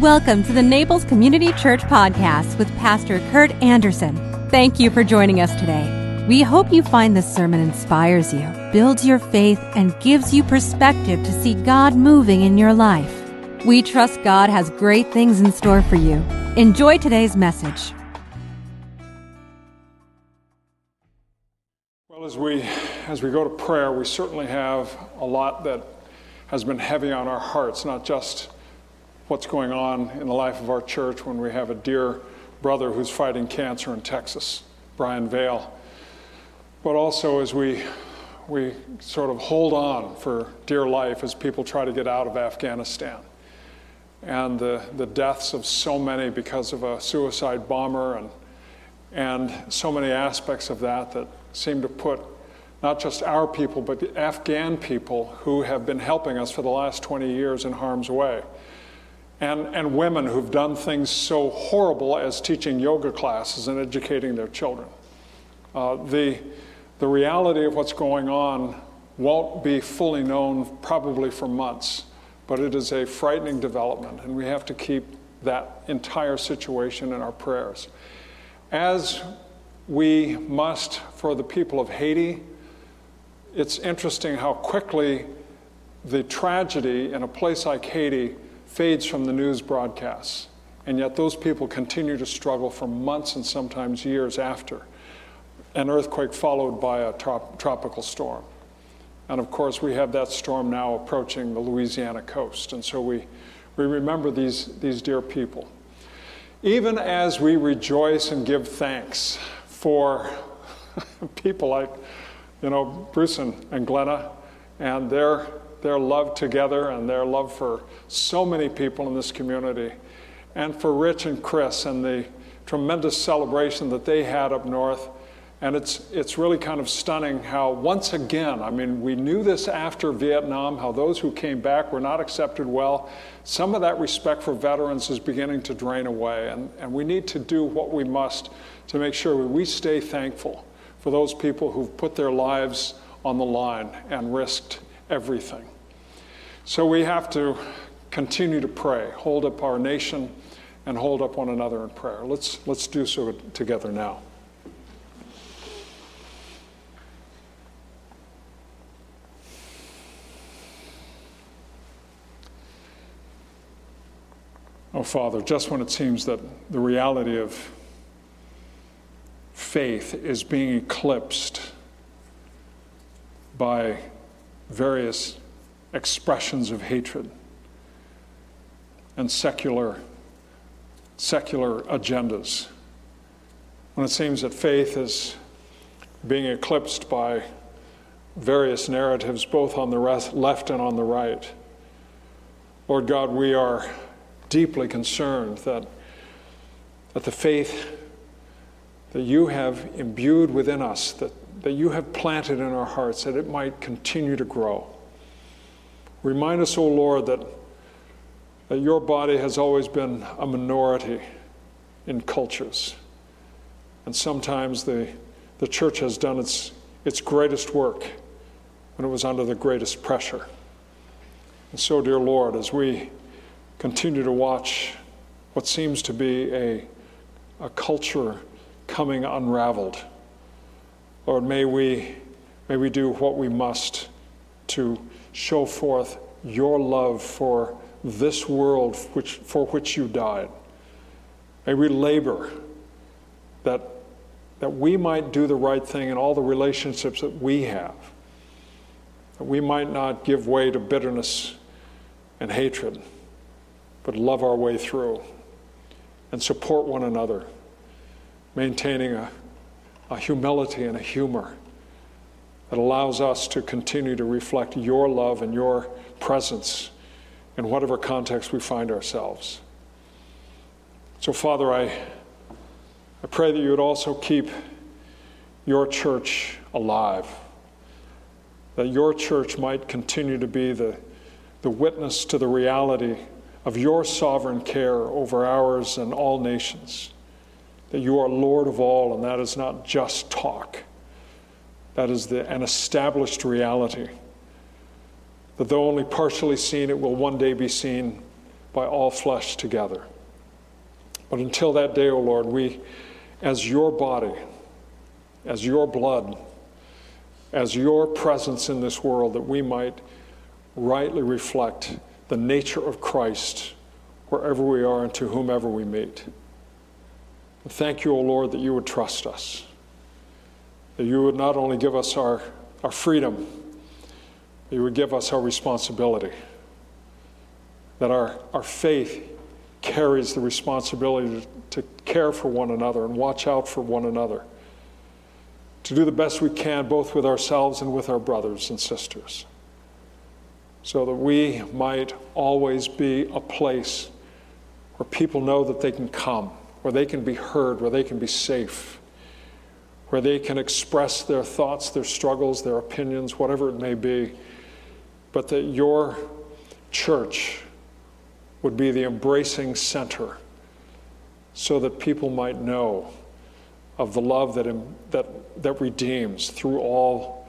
Welcome to the Naples Community Church Podcast with Pastor Kurt Anderson. Thank you for joining us today. We hope you find this sermon inspires you, builds your faith, and gives you perspective to see God moving in your life. We trust God has great things in store for you. Enjoy today's message. Well, as we as we go to prayer, we certainly have a lot that has been heavy on our hearts, not just what's going on in the life of our church when we have a dear brother who's fighting cancer in Texas, Brian Vale, but also as we we sort of hold on for dear life as people try to get out of Afghanistan. And the, the deaths of so many because of a suicide bomber and, and so many aspects of that that seem to put not just our people, but the Afghan people who have been helping us for the last 20 years in harm's way and, and women who've done things so horrible as teaching yoga classes and educating their children. Uh, the, the reality of what's going on won't be fully known probably for months, but it is a frightening development, and we have to keep that entire situation in our prayers. As we must for the people of Haiti, it's interesting how quickly the tragedy in a place like Haiti fades from the news broadcasts. And yet, those people continue to struggle for months and sometimes years after an earthquake followed by a trop- tropical storm. And of course, we have that storm now approaching the Louisiana coast. And so we, we remember these, these dear people. Even as we rejoice and give thanks for people like, you know, Bruce and, and Glenna and their their love together and their love for so many people in this community, and for Rich and Chris and the tremendous celebration that they had up north. And it's, it's really kind of stunning how, once again, I mean, we knew this after Vietnam, how those who came back were not accepted well. Some of that respect for veterans is beginning to drain away, and, and we need to do what we must to make sure we stay thankful for those people who've put their lives on the line and risked everything. So we have to continue to pray, hold up our nation, and hold up one another in prayer. Let's, let's do so together now. Oh, Father, just when it seems that the reality of faith is being eclipsed by various expressions of hatred and secular, secular agendas. When it seems that faith is being eclipsed by various narratives, both on the left and on the right. Lord God, we are deeply concerned that, that the faith that you have imbued within us, that, that you have planted in our hearts, that it might continue to grow. Remind us, O oh Lord, that, that your body has always been a minority in cultures. And sometimes the, the church has done its, its greatest work when it was under the greatest pressure. And so, dear Lord, as we continue to watch what seems to be a, a culture coming unraveled, Lord, may we, may we do what we must to show forth your love for this world which, for which you died. May we labor that, that we might do the right thing in all the relationships that we have, that we might not give way to bitterness and hatred, but love our way through and support one another, maintaining a, a humility and a humor that allows us to continue to reflect your love and your presence in whatever context we find ourselves. So, Father, I, I pray that you would also keep your church alive, that your church might continue to be the, the witness to the reality of your sovereign care over ours and all nations, that you are Lord of all, and that is not just talk that is the, an established reality. That though only partially seen, it will one day be seen by all flesh together. But until that day, O Lord, we, as your body, as your blood, as your presence in this world, that we might rightly reflect the nature of Christ wherever we are and to whomever we meet. Thank you, O Lord, that you would trust us, that you would not only give us our, our freedom, you would give us our responsibility, that our, our faith carries the responsibility to, to care for one another and watch out for one another, to do the best we can both with ourselves and with our brothers and sisters, so that we might always be a place where people know that they can come, where they can be heard, where they can be safe, where they can express their thoughts, their struggles, their opinions, whatever it may be, but that your church would be the embracing center so that people might know of the love that, that, that redeems through all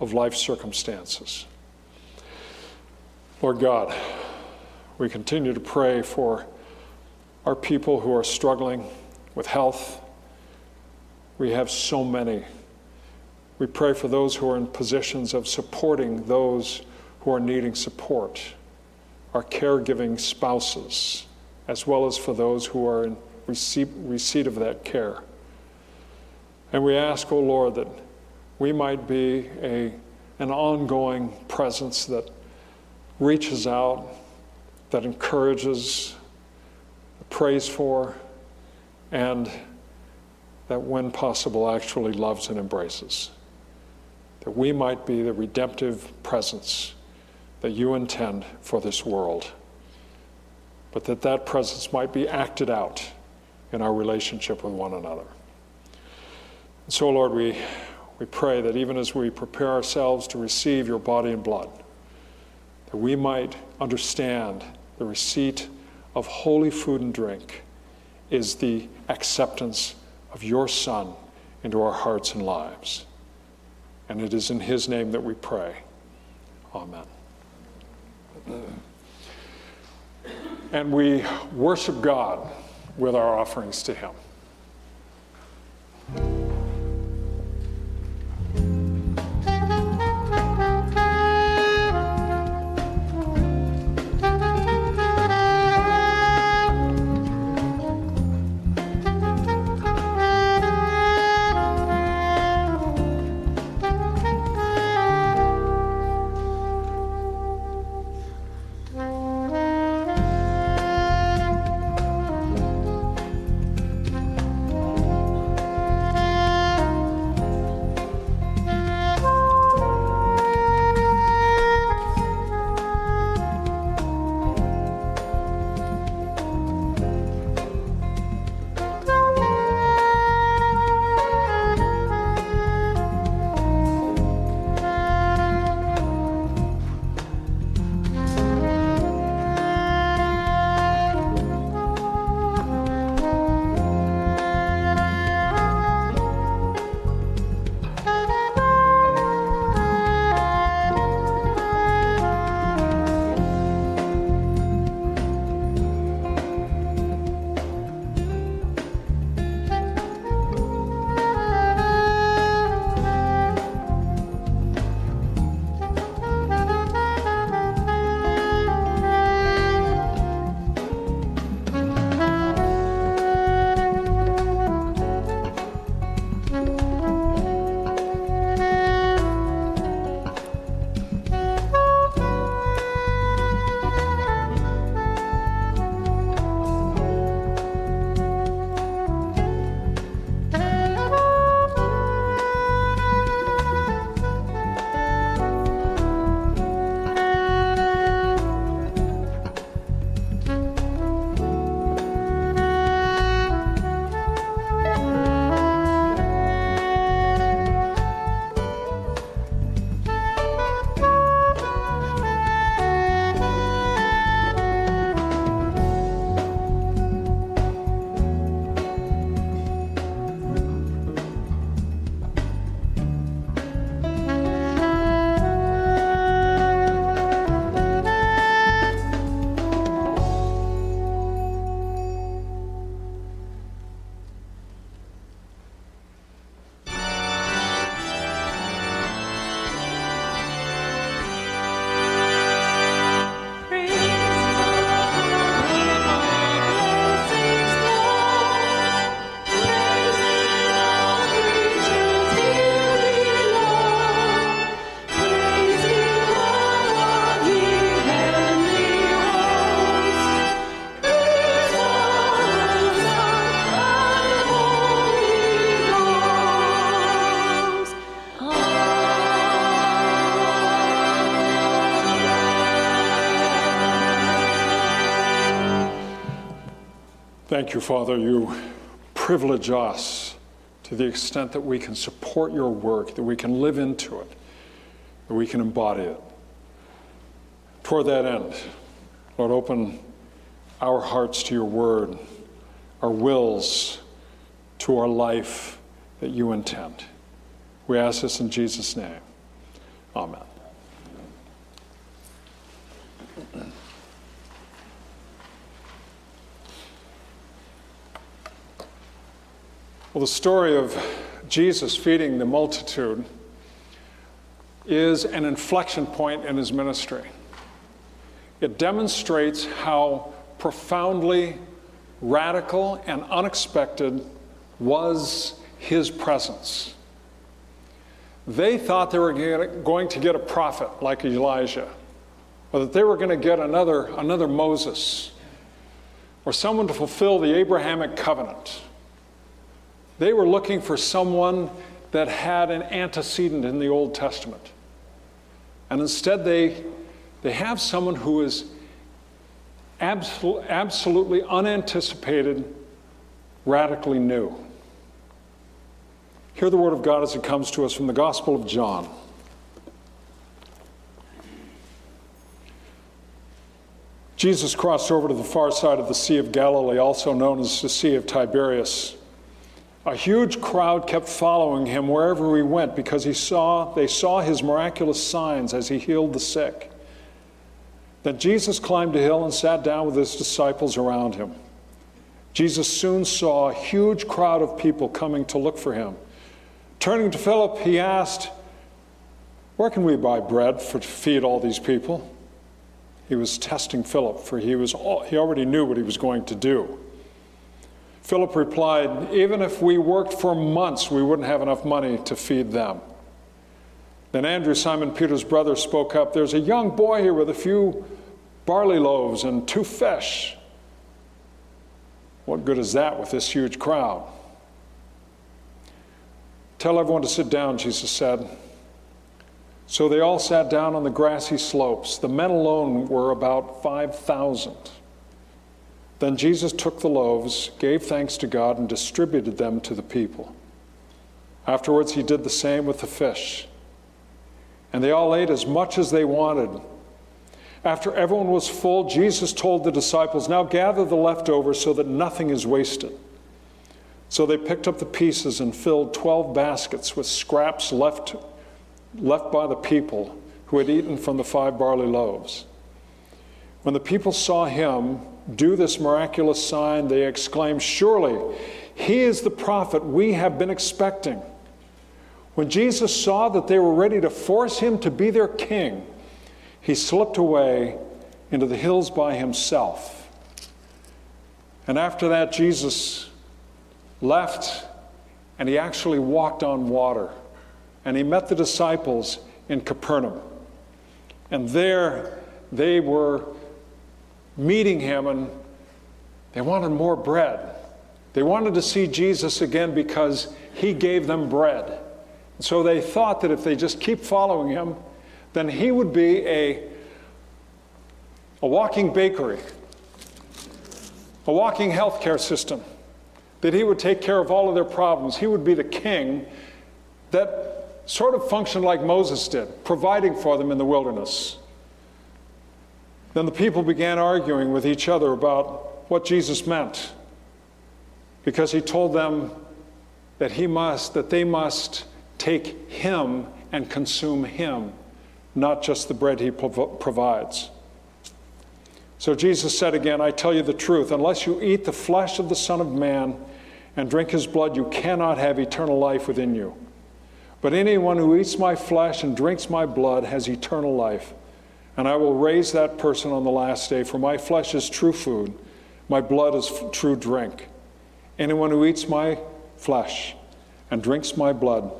of life's circumstances. Lord God, we continue to pray for our people who are struggling with health. We have so many. We pray for those who are in positions of supporting those who are needing support our caregiving spouses, as well as for those who are in receipt, receipt of that care. And we ask, O oh Lord, that we might be a, an ongoing presence that reaches out, that encourages, prays for, and that, when possible, actually loves and embraces. That we might be the redemptive presence that you intend for this world, but that that presence might be acted out in our relationship with one another. And so, Lord, we, we pray that even as we prepare ourselves to receive your body and blood, that we might understand the receipt of holy food and drink is the acceptance of your Son into our hearts and lives. And it is in his name that we pray. Amen. And we worship God with our offerings to Him. Thank you, Father. You privilege us to the extent that we can support your work, that we can live into it, that we can embody it. Toward that end, Lord, open our hearts to your word, our wills to our life that you intend. We ask this in Jesus' name. Amen. Well, the story of Jesus feeding the multitude is an inflection point in his ministry. It demonstrates how profoundly radical and unexpected was his presence. They thought they were going to get a prophet like Elijah, or that they were going to get another, another Moses, or someone to fulfill the Abrahamic covenant. They were looking for someone that had an antecedent in the Old Testament. And instead, they, they have someone who is absol- absolutely unanticipated, radically new. Hear the word of God as it comes to us from the Gospel of John. Jesus crossed over to the far side of the Sea of Galilee, also known as the Sea of Tiberias. A huge crowd kept following him wherever he went because he saw, they saw his miraculous signs as he healed the sick. Then Jesus climbed a hill and sat down with his disciples around him. Jesus soon saw a huge crowd of people coming to look for him. Turning to Philip, he asked, Where can we buy bread for, to feed all these people? He was testing Philip, for he, was, all, he already knew what he was going to do. Philip replied, Even if we worked for months, we wouldn't have enough money to feed them. Then Andrew, Simon Peter's brother, spoke up There's a young boy here with a few barley loaves and two fish. What good is that with this huge crowd? Tell everyone to sit down, Jesus said. So they all sat down on the grassy slopes. The men alone were about 5,000. Then Jesus took the loaves, gave thanks to God, and distributed them to the people. Afterwards, he did the same with the fish. And they all ate as much as they wanted. After everyone was full, Jesus told the disciples, Now gather the leftovers so that nothing is wasted. So they picked up the pieces and filled 12 baskets with scraps left, left by the people who had eaten from the five barley loaves. When the people saw him, do this miraculous sign, they exclaim, Surely he is the prophet we have been expecting. When Jesus saw that they were ready to force him to be their king, he slipped away into the hills by himself. And after that, Jesus left and he actually walked on water. And he met the disciples in Capernaum. And there they were meeting him and they wanted more bread. They wanted to see Jesus again because he gave them bread. so they thought that if they just keep following him, then he would be a, a walking bakery, a walking healthcare system, that he would take care of all of their problems. He would be the king that sort of functioned like Moses did, providing for them in the wilderness. Then the people began arguing with each other about what Jesus meant because he told them that he must that they must take him and consume him not just the bread he prov- provides. So jesus said again i tell you the truth unless you eat the flesh of the son of man and drink his blood you cannot have eternal life within you. But anyone who eats my flesh and drinks my blood has eternal life and I will raise that person on the last day, for my flesh is true food, my blood is f- true drink. Anyone who eats my flesh and drinks my blood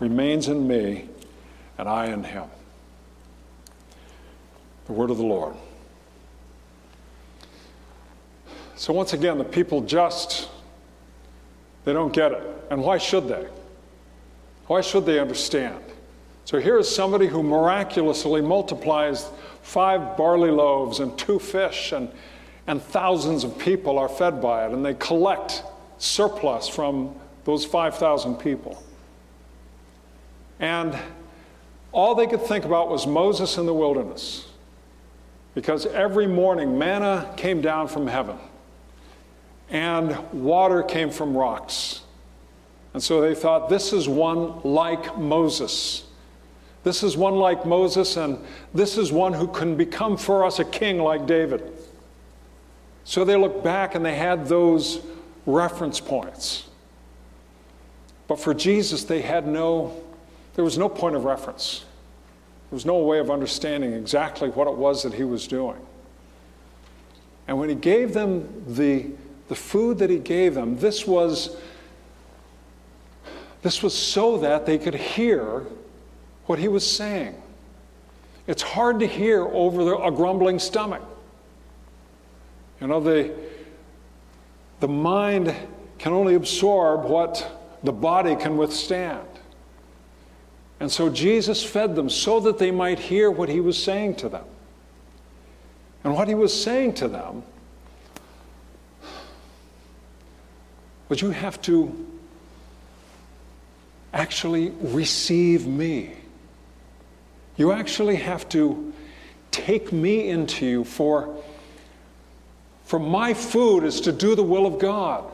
remains in me, and I in him. The word of the Lord. So, once again, the people just, they don't get it. And why should they? Why should they understand? So here is somebody who miraculously multiplies five barley loaves and two fish and, and thousands of people are fed by it, and they collect surplus from those 5,000 people. And all they could think about was Moses in the wilderness, because every morning manna came down from heaven, and water came from rocks. And so they thought, this is one like Moses. This is one like Moses, and this is one who can become for us a king like David. So they looked back and they had those reference points. But for Jesus, they had no, there was no point of reference. There was no way of understanding exactly what it was that he was doing. And when he gave them the, the food that he gave them, this was, this was so that they could hear what he was saying. It's hard to hear over the, a grumbling stomach. You know, the, the mind can only absorb what the body can withstand. And so Jesus fed them so that they might hear what he was saying to them. And what he was saying to them was you have to actually receive me. You actually have to take me into you for for my food is to do the will of God.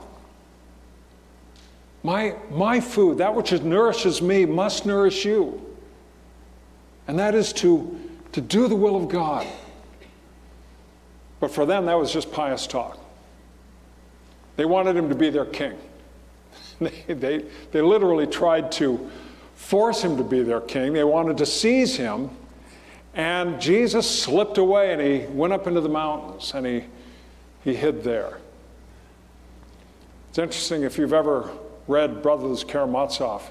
My, my food, that which nourishes me, must nourish you. And that is to, to do the will of God. But for them, that was just pious talk. They wanted him to be their king. They, they, they literally tried to force him to be their king. They wanted to seize him. And Jesus slipped away and he went up into the mountains and he he hid there. It's interesting if you've ever read Brothers Karamazov,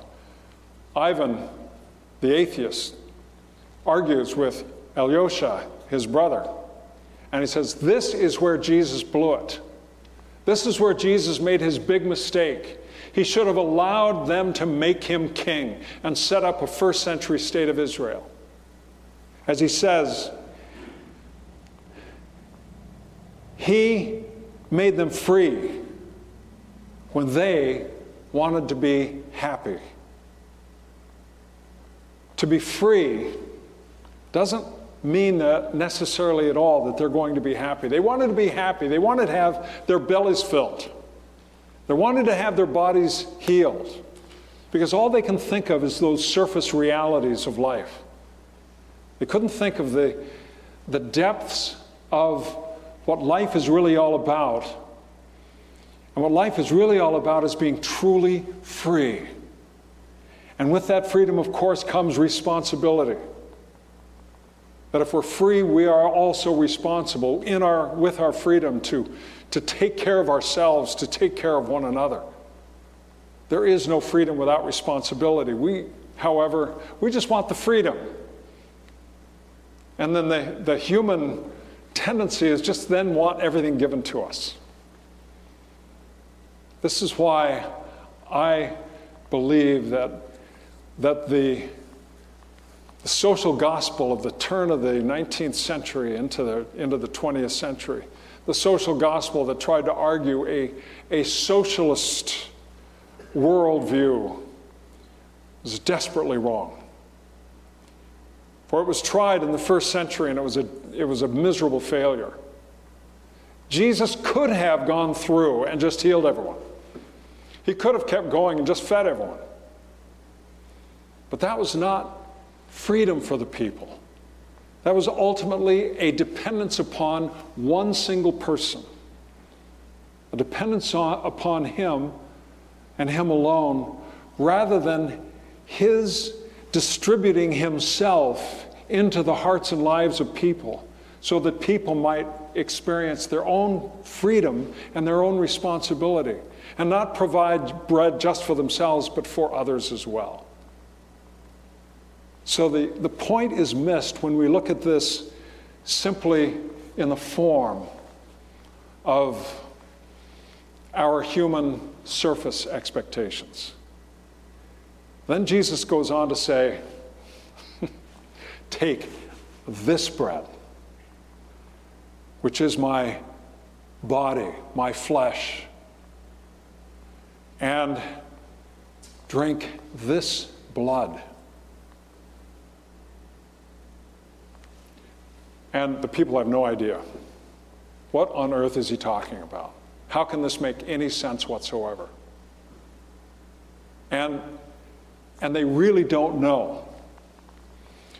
Ivan, the atheist, argues with Alyosha, his brother, and he says, This is where Jesus blew it. This is where Jesus made his big mistake. He should have allowed them to make him king and set up a first century state of Israel. As he says, He made them free when they wanted to be happy. To be free doesn't mean that necessarily at all that they're going to be happy. They wanted to be happy, they wanted to have their bellies filled, they wanted to have their bodies healed. Because all they can think of is those surface realities of life. They couldn't think of the, the depths of what life is really all about. And what life is really all about is being truly free. And with that freedom, of course, comes responsibility. That if we're free, we are also responsible in our, with our freedom to, to take care of ourselves, to take care of one another. There is no freedom without responsibility. We, however, we just want the freedom. And then the, the human tendency is just then want everything given to us. This is why I believe that, that the, the social gospel of the turn of the 19th century into the, into the 20th century, the social gospel that tried to argue a, a socialist worldview, was desperately wrong. For it was tried in the first century and it was a, it was a miserable failure. Jesus could have gone through and just healed everyone. He could have kept going and just fed everyone. But that was not freedom for the people. That was ultimately a dependence upon one single person, a dependence on, upon Him and Him alone, rather than His distributing himself into the hearts and lives of people so that people might experience their own freedom and their own responsibility and not provide bread just for themselves but for others as well. So the, the point is missed when we look at this simply in the form of our human surface expectations. Then Jesus goes on to say, Take this bread, which is my body, my flesh, and drink this blood. And the people have no idea. What on earth is he talking about? How can this make any sense whatsoever? And, and they really don't know.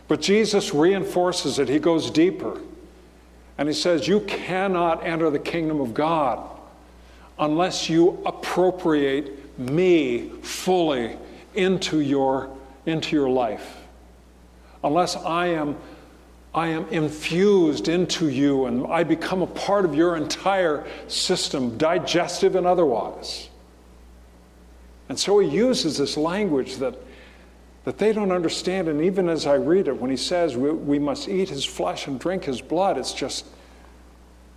But Jesus reinforces it. He goes deeper. And he says, You cannot enter the kingdom of God unless you appropriate me fully into your, into your life. Unless I am, I am infused into you and I become a part of your entire system, digestive and otherwise. And so he uses this language that, that they don't understand. And even as I read it, when he says we, we must eat his flesh and drink his blood, it's just,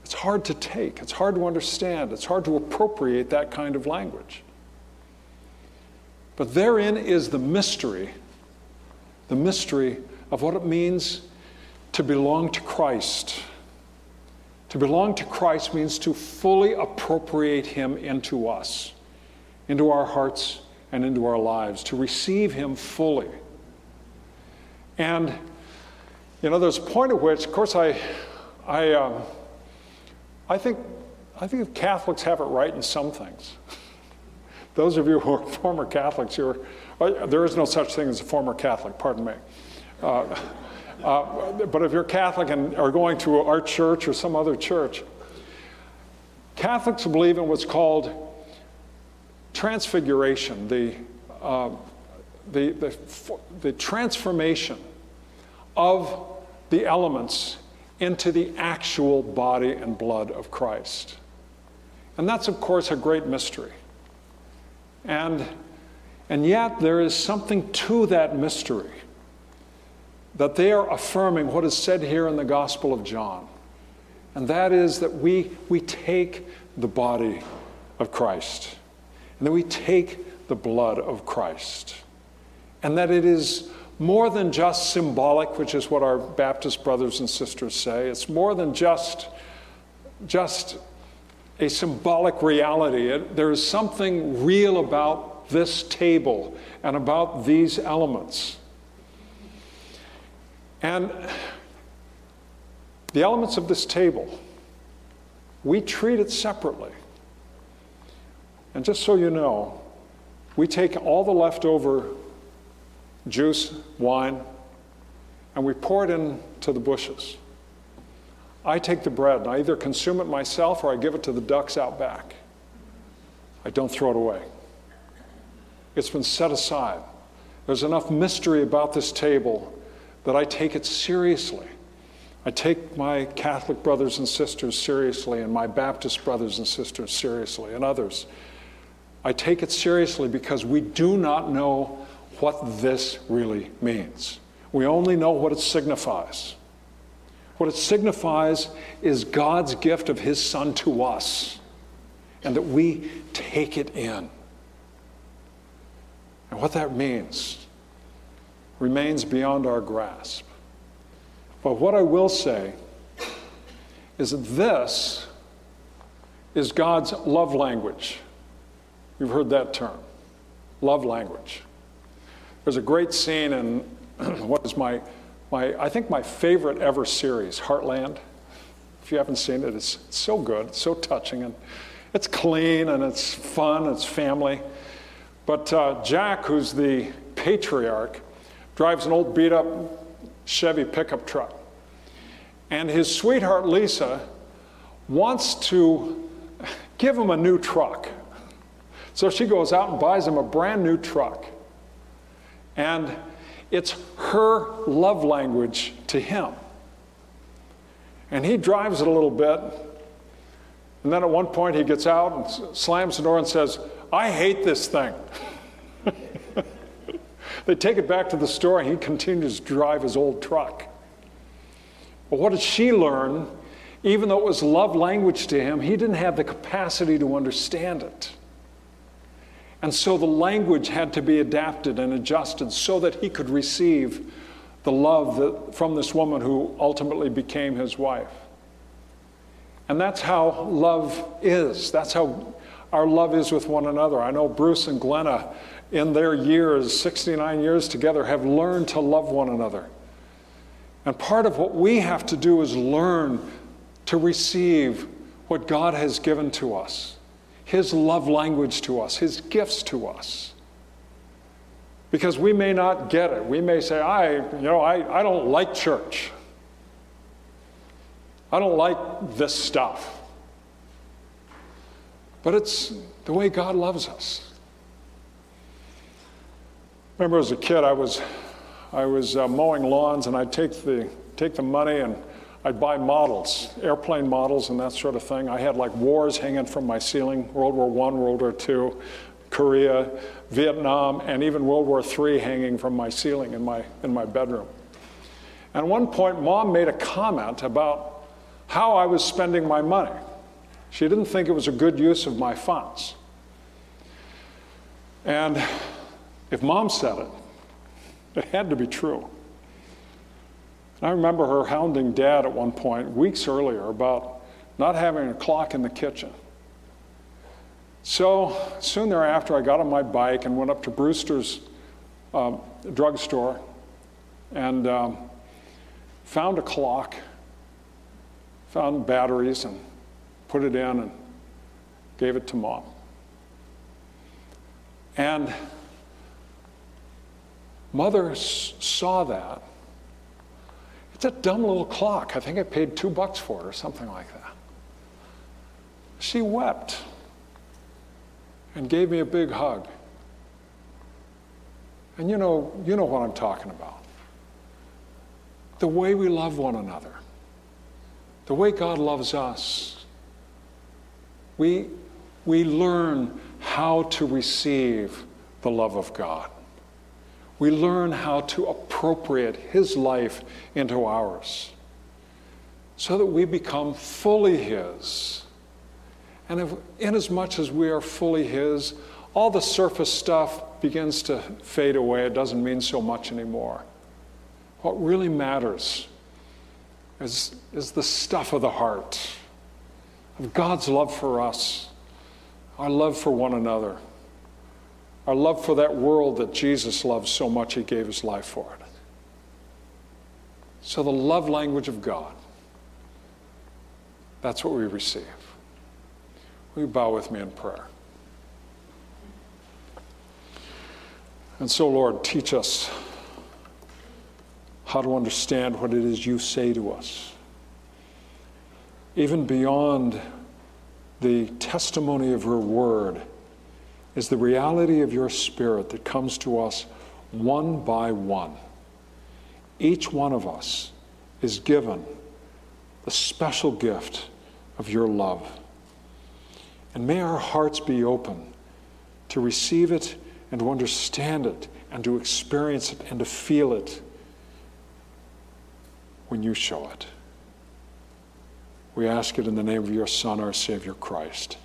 it's hard to take. It's hard to understand. It's hard to appropriate that kind of language. But therein is the mystery, the mystery of what it means to belong to Christ. To belong to Christ means to fully appropriate Him into us, into our hearts and into our lives, to receive Him fully. And, you know, there's a point at which, of course, I, I, um, I, think, I think Catholics have it right in some things. Those of you who are former Catholics, you're, uh, there is no such thing as a former Catholic, pardon me. Uh, uh, but if you're Catholic and are going to our church or some other church, Catholics believe in what's called transfiguration, the, uh, the, the, the transformation of the elements into the actual body and blood of Christ. And that's, of course, a great mystery. And, and yet, there is something to that mystery that they are affirming what is said here in the Gospel of John. And that is that we, we take the body of Christ, and that we take the blood of Christ, and that it is more than just symbolic, which is what our Baptist brothers and sisters say. It's more than just, just a symbolic reality. It, there is something real about this table and about these elements. And the elements of this table, we treat it separately. And just so you know, we take all the leftover juice, wine, and we pour it into the bushes. I take the bread and I either consume it myself or I give it to the ducks out back. I don't throw it away. It's been set aside. There's enough mystery about this table that I take it seriously. I take my Catholic brothers and sisters seriously and my Baptist brothers and sisters seriously and others. I take it seriously because we do not know what this really means. We only know what it signifies. What it signifies is God's gift of His Son to us, and that we take it in. And what that means remains beyond our grasp. But what I will say is that this is God's love language. You've heard that term love language. There's a great scene in what is my my, I think my favorite ever series, Heartland. If you haven't seen it, it's, so good, it's so touching, and it's clean and it's fun, it's family. But uh, Jack, who's the patriarch, drives an old beat up Chevy pickup truck. And his sweetheart, Lisa, wants to give him a new truck. So she goes out and buys him a brand new truck. And it's her love language to him. And he drives it a little bit. And then at one point he gets out and slams the door and says, I hate this thing. they take it back to the store and he continues to drive his old truck. But what did she learn? Even though it was love language to him, he didn't have the capacity to understand it. And so the language had to be adapted and adjusted so that he could receive the love that, from this woman who ultimately became his wife. And that's how love is. That's how our love is with one another. I know Bruce and Glenna, in their years, 69 years together, have learned to love one another. And part of what we have to do is learn to receive what God has given to us, His love language to us, His gifts to us. Because we may not get it. We may say, I, you know, I, I don't like church. I don't like this stuff. But it's the way God loves us. Remember as a kid, I was, I was uh, mowing lawns and I'd take the, take the money and I'd buy models, airplane models and that sort of thing. I had like wars hanging from my ceiling World War I, World War II, Korea, Vietnam, and even World War III hanging from my ceiling in my, in my bedroom. And at one point, mom made a comment about how I was spending my money. She didn't think it was a good use of my funds. And if mom said it, it had to be true. I remember her hounding dad at one point, weeks earlier, about not having a clock in the kitchen. So soon thereafter, I got on my bike and went up to Brewster's um, drugstore and um, found a clock, found batteries, and put it in and gave it to mom. And mother saw that it's a dumb little clock. I think I paid two bucks for it or something like that. She wept and gave me a big hug. And you know, you know what I'm talking about. The way we love one another, the way God loves us. We, we learn how to receive the love of God we learn how to appropriate His life into ours so that we become fully His. And if, inasmuch as we are fully His, all the surface stuff begins to fade away. It doesn't mean so much anymore. What really matters is, is the stuff of the heart, of God's love for us, our love for one another our love for that world that Jesus loves so much, he gave his life for it. So, the love language of God, that's what we receive. Will you bow with me in prayer? And so, Lord, teach us how to understand what it is you say to us, even beyond the testimony of your word is the reality of your Spirit that comes to us one by one. Each one of us is given the special gift of your love. And may our hearts be open to receive it and to understand it and to experience it and to feel it when you show it. We ask it in the name of your Son, our Savior Christ,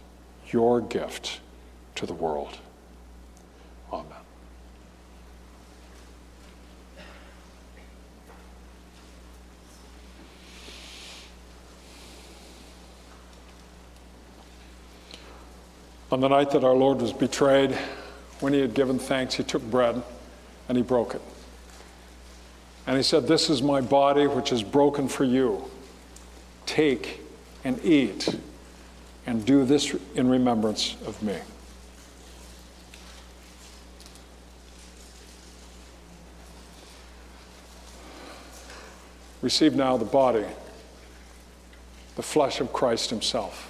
your gift to the world. Amen. On the night that our Lord was betrayed, when he had given thanks, he took bread and he broke it. And he said, This is my body which is broken for you. Take and eat, and do this in remembrance of me. Receive now the body, the flesh of Christ Himself.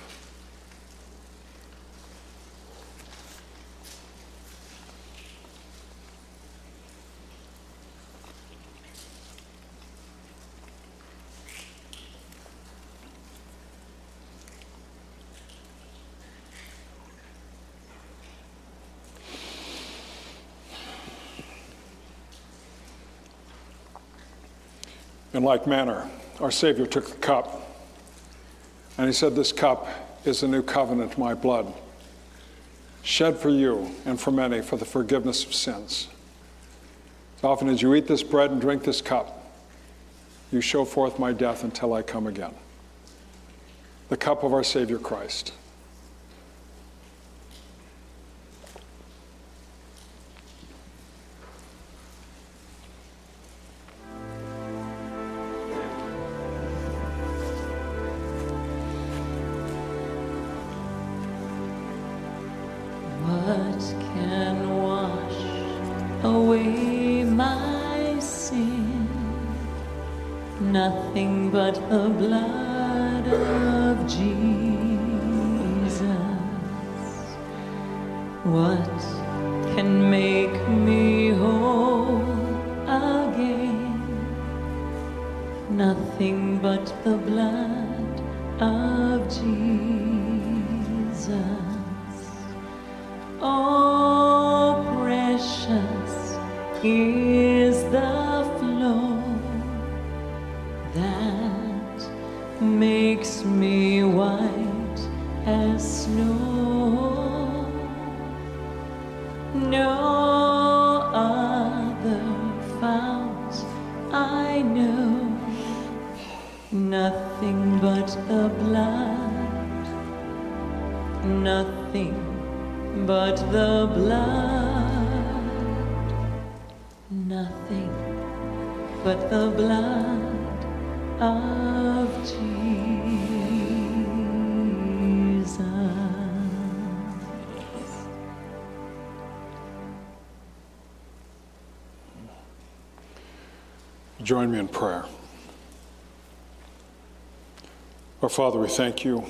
In like manner, our Savior took the cup and he said, This cup is the new covenant, my blood, shed for you and for many for the forgiveness of sins. As often as you eat this bread and drink this cup, you show forth my death until I come again. the cup of our Savior Christ. Nothing but the blood of Jesus. What can make me whole again? Nothing but the blood of Jesus. Nothing but the blood of Jesus. Join me in prayer. Our Father, we thank you.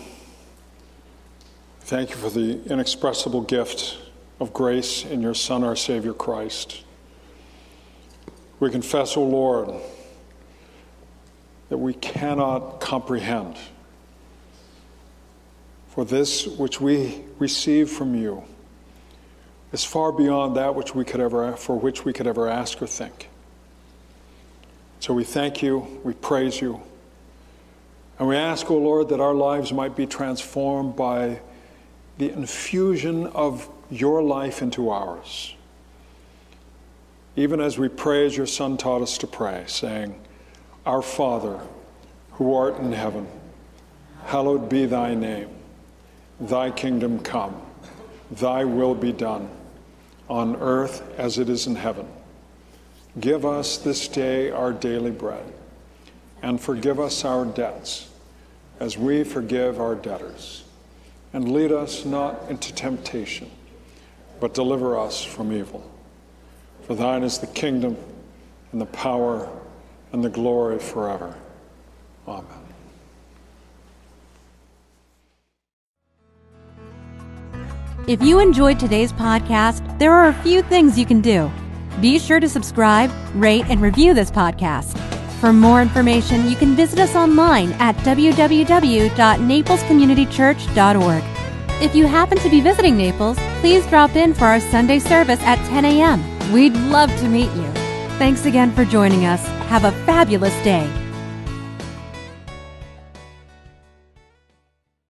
Thank you for the inexpressible gift of grace in your Son, our Savior Christ. We confess, O Lord, that we cannot comprehend. For this which we receive from you is far beyond that which we could ever, for which we could ever ask or think. So we thank you, we praise you, and we ask, O Lord, that our lives might be transformed by the infusion of your life into ours. Even as we pray as your Son taught us to pray, saying, Our Father, who art in heaven, hallowed be thy name. Thy kingdom come, thy will be done, on earth as it is in heaven. Give us this day our daily bread, and forgive us our debts, as we forgive our debtors. And lead us not into temptation, but deliver us from evil. For thine is the kingdom, and the power, and the glory forever. Amen. If you enjoyed today's podcast, there are a few things you can do. Be sure to subscribe, rate, and review this podcast. For more information, you can visit us online at www.naplescommunitychurch.org. If you happen to be visiting Naples, please drop in for our Sunday service at 10 a.m. We'd love to meet you. Thanks again for joining us. Have a fabulous day.